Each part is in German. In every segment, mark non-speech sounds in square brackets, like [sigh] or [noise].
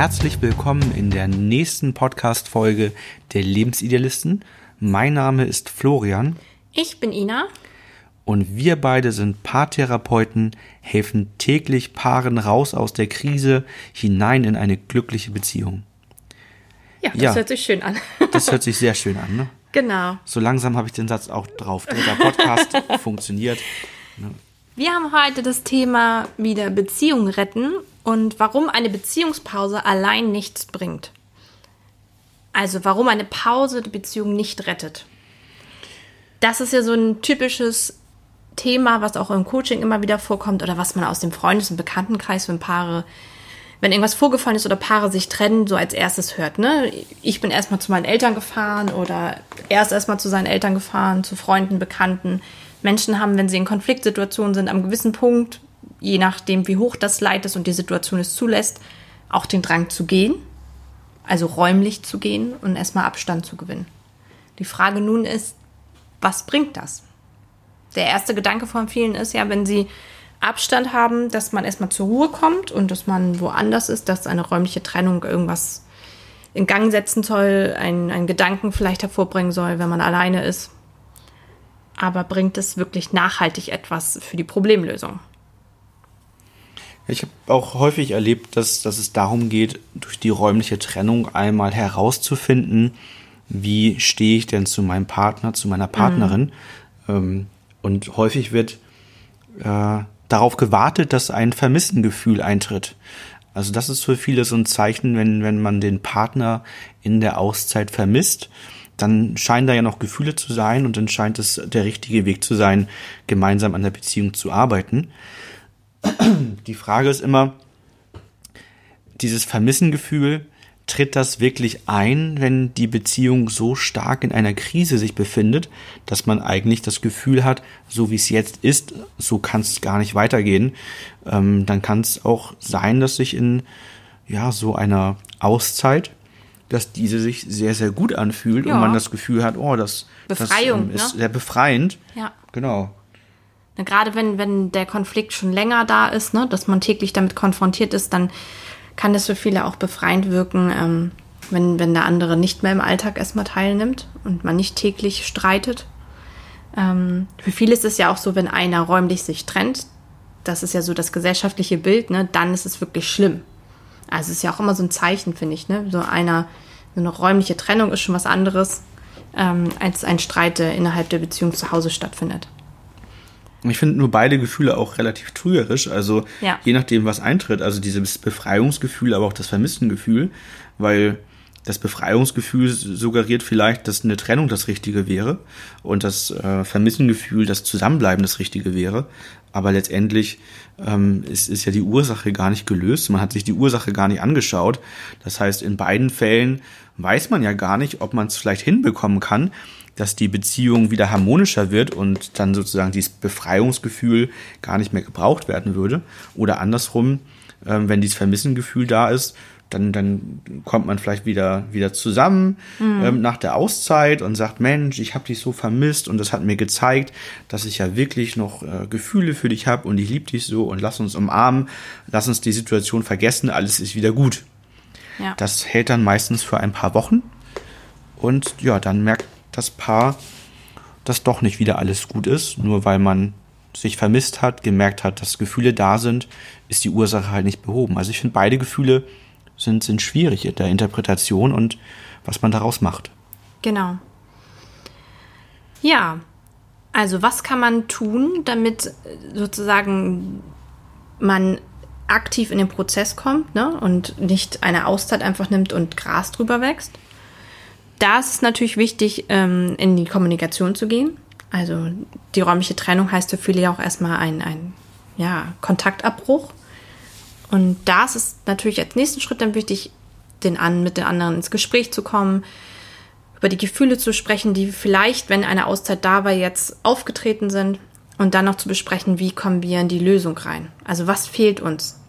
Herzlich willkommen in der nächsten Podcast-Folge der Lebensidealisten. Mein Name ist Florian. Ich bin Ina. Und wir beide sind Paartherapeuten, helfen täglich Paaren raus aus der Krise hinein in eine glückliche Beziehung. Ja, das ja, hört sich schön an. [laughs] das hört sich sehr schön an, ne? Genau. So langsam habe ich den Satz auch drauf. Dritter Podcast [laughs] funktioniert. Ne? Wir haben heute das Thema wieder Beziehung retten und warum eine Beziehungspause allein nichts bringt. Also warum eine Pause die Beziehung nicht rettet. Das ist ja so ein typisches Thema, was auch im Coaching immer wieder vorkommt oder was man aus dem Freundes- und Bekanntenkreis, wenn Paare, wenn irgendwas vorgefallen ist oder Paare sich trennen, so als erstes hört. Ne? Ich bin erstmal zu meinen Eltern gefahren oder er ist erstmal zu seinen Eltern gefahren, zu Freunden, Bekannten. Menschen haben, wenn sie in Konfliktsituationen sind, am gewissen Punkt, je nachdem, wie hoch das Leid ist und die Situation es zulässt, auch den Drang zu gehen, also räumlich zu gehen und erstmal Abstand zu gewinnen. Die Frage nun ist, was bringt das? der erste Gedanke von vielen ist ja, wenn sie Abstand haben, dass man erstmal zur Ruhe kommt und dass man woanders ist, dass eine räumliche Trennung irgendwas in Gang setzen soll, einen, einen Gedanken vielleicht hervorbringen soll, wenn man alleine ist. Aber bringt es wirklich nachhaltig etwas für die Problemlösung? Ich habe auch häufig erlebt, dass, dass es darum geht, durch die räumliche Trennung einmal herauszufinden, wie stehe ich denn zu meinem Partner, zu meiner Partnerin. Mhm. Ähm, und häufig wird äh, darauf gewartet, dass ein Vermissengefühl eintritt. Also das ist für viele so ein Zeichen, wenn, wenn man den Partner in der Auszeit vermisst, dann scheinen da ja noch Gefühle zu sein und dann scheint es der richtige Weg zu sein, gemeinsam an der Beziehung zu arbeiten. [clears throat] Die Frage ist immer, dieses Vermissengefühl, tritt das wirklich ein, wenn die Beziehung so stark in einer Krise sich befindet, dass man eigentlich das Gefühl hat, so wie es jetzt ist, so kann es gar nicht weitergehen. Ähm, dann kann es auch sein, dass sich in ja so einer Auszeit, dass diese sich sehr sehr gut anfühlt ja. und man das Gefühl hat, oh, das, Befreiung, das ähm, ist ne? sehr befreiend. Ja. Genau. Gerade wenn, wenn der Konflikt schon länger da ist, ne, dass man täglich damit konfrontiert ist, dann kann das für viele auch befreiend wirken, ähm, wenn, wenn der andere nicht mehr im Alltag erstmal teilnimmt und man nicht täglich streitet. Ähm, für viele ist es ja auch so, wenn einer räumlich sich trennt, das ist ja so das gesellschaftliche Bild, ne, dann ist es wirklich schlimm. Also es ist ja auch immer so ein Zeichen, finde ich, ne? So einer, so eine räumliche Trennung ist schon was anderes, ähm, als ein Streit, der innerhalb der Beziehung zu Hause stattfindet. Ich finde nur beide Gefühle auch relativ trügerisch, also ja. je nachdem, was eintritt. Also dieses Befreiungsgefühl, aber auch das Vermisstengefühl, weil das Befreiungsgefühl suggeriert vielleicht, dass eine Trennung das Richtige wäre und das äh, Vermissengefühl, das Zusammenbleiben das Richtige wäre. Aber letztendlich ähm, ist, ist ja die Ursache gar nicht gelöst. Man hat sich die Ursache gar nicht angeschaut. Das heißt, in beiden Fällen weiß man ja gar nicht, ob man es vielleicht hinbekommen kann, dass die Beziehung wieder harmonischer wird und dann sozusagen dieses Befreiungsgefühl gar nicht mehr gebraucht werden würde. Oder andersrum, ähm, wenn dieses Vermissengefühl da ist, dann, dann kommt man vielleicht wieder, wieder zusammen mhm. ähm, nach der Auszeit und sagt, Mensch, ich habe dich so vermisst und das hat mir gezeigt, dass ich ja wirklich noch äh, Gefühle für dich habe und ich liebe dich so und lass uns umarmen, lass uns die Situation vergessen, alles ist wieder gut. Ja. Das hält dann meistens für ein paar Wochen und ja, dann merkt das Paar, dass doch nicht wieder alles gut ist, nur weil man sich vermisst hat, gemerkt hat, dass Gefühle da sind, ist die Ursache halt nicht behoben. Also ich finde, beide Gefühle sind, sind schwierig in der Interpretation und was man daraus macht. Genau. Ja, also was kann man tun, damit sozusagen man aktiv in den Prozess kommt ne, und nicht eine Auszeit einfach nimmt und Gras drüber wächst? da ist es natürlich wichtig, ähm, in die Kommunikation zu gehen. Also die räumliche Trennung heißt für viele ja auch erstmal ein, ein ja, Kontaktabbruch. Und da ist es natürlich als nächsten Schritt dann wichtig, den an, mit den anderen ins Gespräch zu kommen, über die Gefühle zu sprechen, die vielleicht, wenn eine Auszeit da war, jetzt aufgetreten sind und dann noch zu besprechen, wie kommen wir in die Lösung rein. Also was fehlt uns?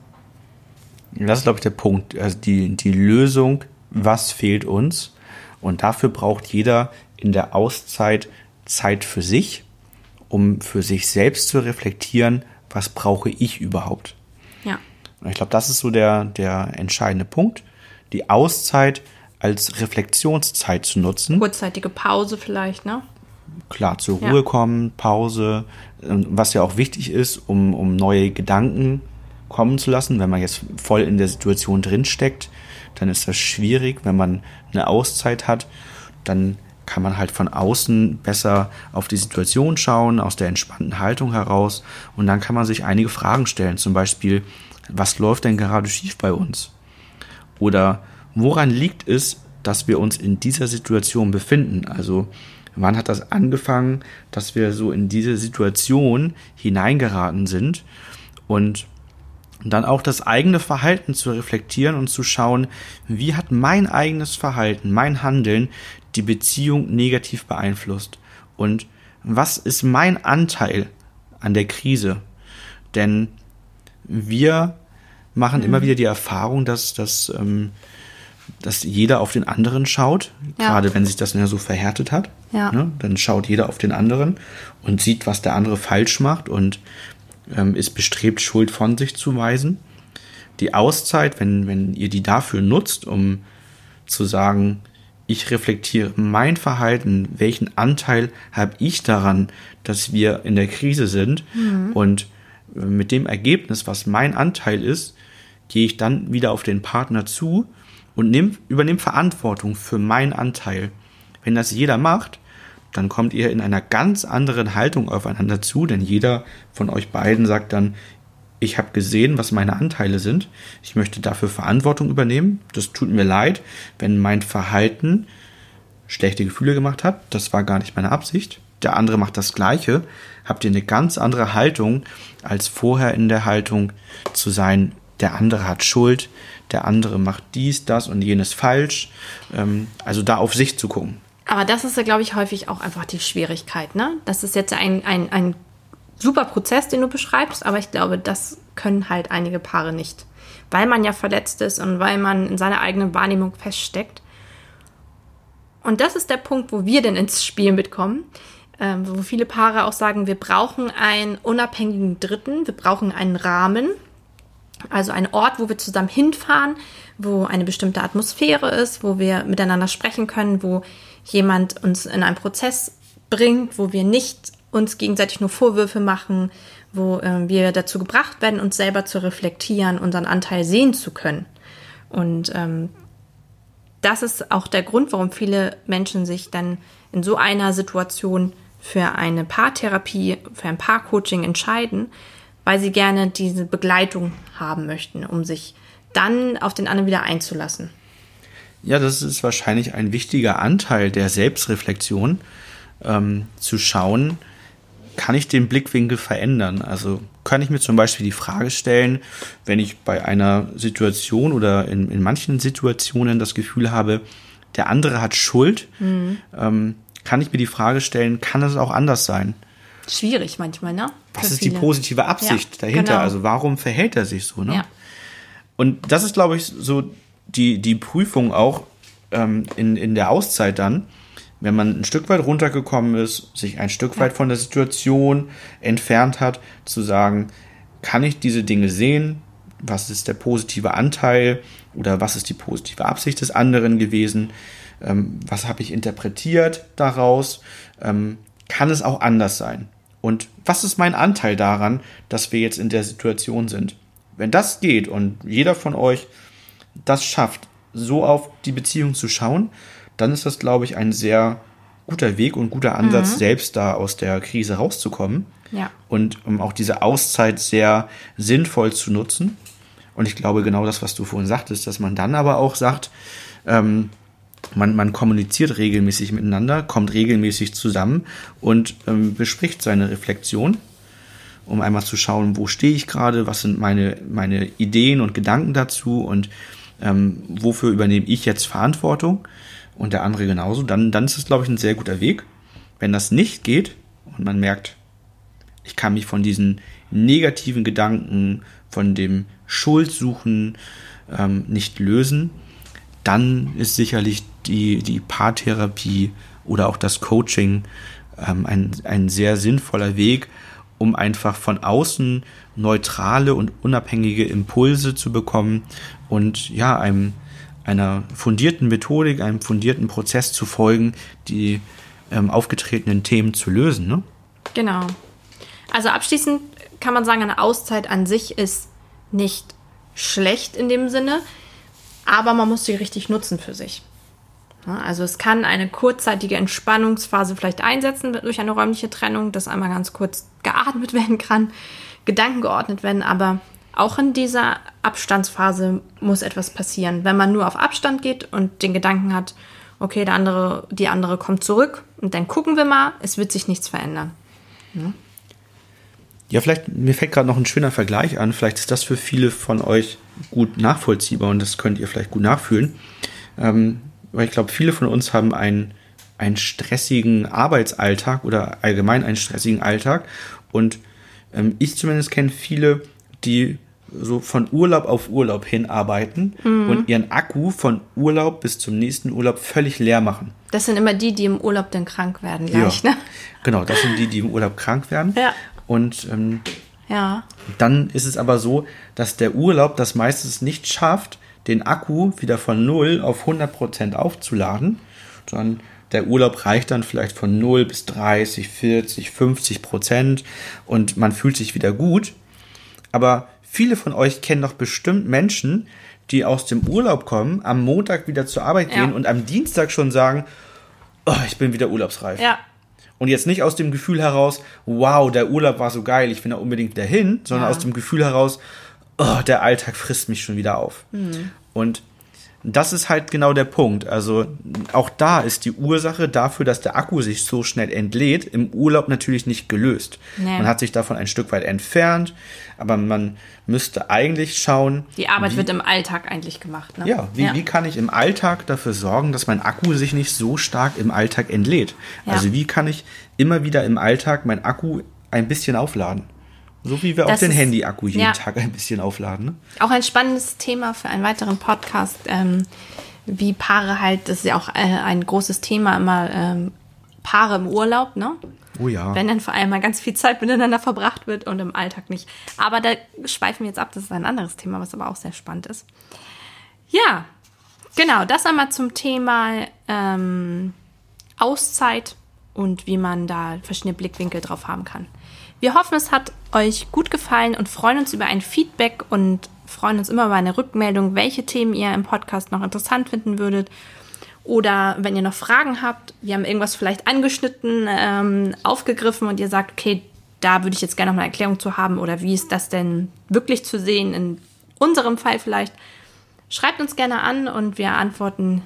Das ist, glaube ich, der Punkt. Also die, die Lösung, was fehlt uns? Und dafür braucht jeder in der Auszeit Zeit für sich, um für sich selbst zu reflektieren, was brauche ich überhaupt. Ja. Und ich glaube, das ist so der, der entscheidende Punkt. die Auszeit als Reflexionszeit zu nutzen. Kurzzeitige Pause vielleicht, ne? Klar, zur Ruhe ja. kommen, Pause, ähm, was ja auch wichtig ist, um, um neue Gedanken kommen zu lassen. Wenn man jetzt voll in der Situation drinsteckt, dann ist das schwierig. Wenn man eine Auszeit hat, dann kann man halt von außen besser auf die Situation schauen, aus der entspannten Haltung heraus. Und dann kann man sich einige Fragen stellen. Zum Beispiel, was läuft denn gerade schief bei uns? Oder woran liegt es, dass wir uns in dieser Situation befinden? Also, wann hat das angefangen, dass wir so in diese Situation hineingeraten sind? Und dann auch das eigene Verhalten zu reflektieren und zu schauen, wie hat mein eigenes Verhalten, mein Handeln die Beziehung negativ beeinflusst? Und was ist mein Anteil an der Krise? Denn wir machen mhm. immer wieder die Erfahrung, dass, dass, ähm, dass jeder auf den anderen schaut, ja. gerade wenn sich das so verhärtet hat. Ja. Ne? Dann schaut jeder auf den anderen und sieht, was der andere falsch macht und ähm, ist bestrebt, Schuld von sich zu weisen. Die Auszeit, wenn, wenn ihr die dafür nutzt, um zu sagen, ich reflektiere mein Verhalten, welchen Anteil habe ich daran, dass wir in der Krise sind mhm. und äh, mit dem Ergebnis, was mein Anteil ist, gehe ich dann wieder auf den Partner zu und nehm, übernehme Verantwortung für meinen Anteil. Wenn das jeder macht, dann kommt ihr in einer ganz anderen Haltung aufeinander zu, denn jeder von euch beiden sagt dann, ich habe gesehen, was meine Anteile sind, ich möchte dafür Verantwortung übernehmen, das tut mir leid, wenn mein Verhalten schlechte Gefühle gemacht hat, das war gar nicht meine Absicht, der andere macht das gleiche, habt ihr eine ganz andere Haltung, als vorher in der Haltung zu sein, der andere hat Schuld, der andere macht dies, das und jenes falsch, ähm, also da auf sich zu gucken. Aber das ist ja, glaube ich, häufig auch einfach die Schwierigkeit. Ne? Das ist jetzt ein, ein, ein super Prozess, den du beschreibst, aber ich glaube, das können halt einige Paare nicht. Weil man ja verletzt ist und weil man in seiner eigenen Wahrnehmung feststeckt. Und das ist der Punkt, wo wir denn ins Spiel mitkommen. Ähm, wo viele Paare auch sagen, wir brauchen einen unabhängigen Dritten, wir brauchen einen Rahmen, also einen Ort, wo wir zusammen hinfahren, wo eine bestimmte Atmosphäre ist, wo wir miteinander sprechen können, wo jemand uns in einen Prozess bringt, wo wir nicht uns gegenseitig nur Vorwürfe machen, wo äh, wir dazu gebracht werden, uns selber zu reflektieren, unseren Anteil sehen zu können. Und ähm, das ist auch der Grund, warum viele Menschen sich dann in so einer Situation für eine Paartherapie, für ein Paarcoaching entscheiden, weil sie gerne diese Begleitung haben möchten, um sich dann auf den anderen wieder einzulassen. Ja, das ist wahrscheinlich ein wichtiger Anteil der Selbstreflexion, ähm, zu schauen, kann ich den Blickwinkel verändern? Also kann ich mir zum Beispiel die Frage stellen, wenn ich bei einer Situation oder in, in manchen Situationen das Gefühl habe, der andere hat Schuld, mhm. ähm, kann ich mir die Frage stellen, kann es auch anders sein? Schwierig manchmal, ne? Was ist viele. die positive Absicht ja, dahinter? Genau. Also warum verhält er sich so, ne? Ja. Und das ist, glaube ich, so die, die Prüfung auch ähm, in, in der Auszeit dann, wenn man ein Stück weit runtergekommen ist, sich ein Stück weit von der Situation entfernt hat, zu sagen, kann ich diese Dinge sehen? Was ist der positive Anteil oder was ist die positive Absicht des anderen gewesen? Ähm, was habe ich interpretiert daraus? Ähm, kann es auch anders sein? Und was ist mein Anteil daran, dass wir jetzt in der Situation sind? Wenn das geht und jeder von euch das schafft, so auf die Beziehung zu schauen, dann ist das, glaube ich, ein sehr guter Weg und guter Ansatz, mhm. selbst da aus der Krise rauszukommen. Ja. Und um auch diese Auszeit sehr sinnvoll zu nutzen. Und ich glaube, genau das, was du vorhin sagtest, dass man dann aber auch sagt, ähm, man, man kommuniziert regelmäßig miteinander, kommt regelmäßig zusammen und ähm, bespricht seine Reflexion, um einmal zu schauen, wo stehe ich gerade, was sind meine, meine Ideen und Gedanken dazu und ähm, wofür übernehme ich jetzt Verantwortung und der andere genauso, dann, dann ist es, glaube ich, ein sehr guter Weg. Wenn das nicht geht und man merkt, ich kann mich von diesen negativen Gedanken, von dem Schuldsuchen ähm, nicht lösen, dann ist sicherlich die, die Paartherapie oder auch das Coaching ähm, ein, ein sehr sinnvoller Weg, um einfach von außen neutrale und unabhängige Impulse zu bekommen und ja, einem einer fundierten Methodik, einem fundierten Prozess zu folgen, die ähm, aufgetretenen Themen zu lösen. Ne? Genau. Also abschließend kann man sagen, eine Auszeit an sich ist nicht schlecht in dem Sinne, aber man muss sie richtig nutzen für sich. Also es kann eine kurzzeitige Entspannungsphase vielleicht einsetzen durch eine räumliche Trennung, dass einmal ganz kurz geatmet [laughs] werden kann, Gedanken geordnet werden, aber auch in dieser Abstandsphase muss etwas passieren. Wenn man nur auf Abstand geht und den Gedanken hat, okay, der andere, die andere kommt zurück und dann gucken wir mal, es wird sich nichts verändern. Ja, ja vielleicht, mir fällt gerade noch ein schöner Vergleich an, vielleicht ist das für viele von euch gut nachvollziehbar und das könnt ihr vielleicht gut nachfühlen. Ähm, weil ich glaube, viele von uns haben einen, einen stressigen Arbeitsalltag oder allgemein einen stressigen Alltag und ähm, ich zumindest kenne viele, die so von Urlaub auf Urlaub hinarbeiten mhm. und ihren Akku von Urlaub bis zum nächsten Urlaub völlig leer machen. Das sind immer die, die im Urlaub dann krank werden gleich, ja. ne? Genau, das sind die, die im Urlaub krank werden. Ja. Und ähm, ja. dann ist es aber so, dass der Urlaub das meistens nicht schafft, den Akku wieder von 0 auf 100% aufzuladen, sondern der Urlaub reicht dann vielleicht von 0 bis 30, 40, 50 Prozent und man fühlt sich wieder gut. Aber viele von euch kennen doch bestimmt Menschen, die aus dem Urlaub kommen, am Montag wieder zur Arbeit gehen ja. und am Dienstag schon sagen, oh, ich bin wieder urlaubsreif. Ja. Und jetzt nicht aus dem Gefühl heraus, wow, der Urlaub war so geil, ich will da unbedingt dahin, sondern ja. aus dem Gefühl heraus, oh, der Alltag frisst mich schon wieder auf. Mhm. Und das ist halt genau der Punkt. Also auch da ist die Ursache dafür, dass der Akku sich so schnell entlädt, im Urlaub natürlich nicht gelöst. Nee. Man hat sich davon ein Stück weit entfernt, aber man müsste eigentlich schauen. Die Arbeit wie, wird im Alltag eigentlich gemacht. Ne? Ja, wie, ja. wie kann ich im Alltag dafür sorgen, dass mein Akku sich nicht so stark im Alltag entlädt? Ja. Also wie kann ich immer wieder im Alltag mein Akku ein bisschen aufladen? So wie wir das auch den Handy-Akku jeden ja, Tag ein bisschen aufladen. Ne? Auch ein spannendes Thema für einen weiteren Podcast, ähm, wie Paare halt, das ist ja auch äh, ein großes Thema immer, ähm, Paare im Urlaub, ne? Oh ja. Wenn dann vor allem mal ganz viel Zeit miteinander verbracht wird und im Alltag nicht. Aber da schweifen wir jetzt ab, das ist ein anderes Thema, was aber auch sehr spannend ist. Ja, genau, das einmal zum Thema ähm, Auszeit und wie man da verschiedene Blickwinkel drauf haben kann. Wir hoffen, es hat euch gut gefallen und freuen uns über ein Feedback und freuen uns immer über eine Rückmeldung, welche Themen ihr im Podcast noch interessant finden würdet. Oder wenn ihr noch Fragen habt, wir haben irgendwas vielleicht angeschnitten, ähm, aufgegriffen und ihr sagt, okay, da würde ich jetzt gerne noch eine Erklärung zu haben oder wie ist das denn wirklich zu sehen in unserem Fall vielleicht. Schreibt uns gerne an und wir antworten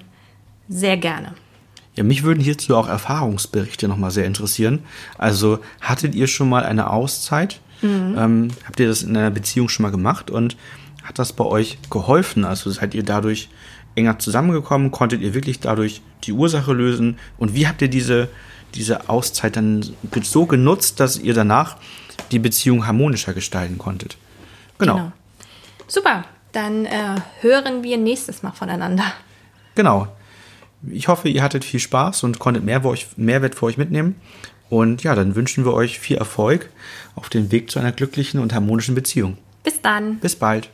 sehr gerne. Ja, mich würden hierzu auch Erfahrungsberichte nochmal sehr interessieren. Also hattet ihr schon mal eine Auszeit? Mhm. Ähm, habt ihr das in einer Beziehung schon mal gemacht und hat das bei euch geholfen? Also seid ihr dadurch enger zusammengekommen? Konntet ihr wirklich dadurch die Ursache lösen? Und wie habt ihr diese, diese Auszeit dann so genutzt, dass ihr danach die Beziehung harmonischer gestalten konntet? Genau. genau. Super, dann äh, hören wir nächstes Mal voneinander. Genau. Ich hoffe, ihr hattet viel Spaß und konntet mehr für euch, Mehrwert für euch mitnehmen. Und ja, dann wünschen wir euch viel Erfolg auf dem Weg zu einer glücklichen und harmonischen Beziehung. Bis dann. Bis bald.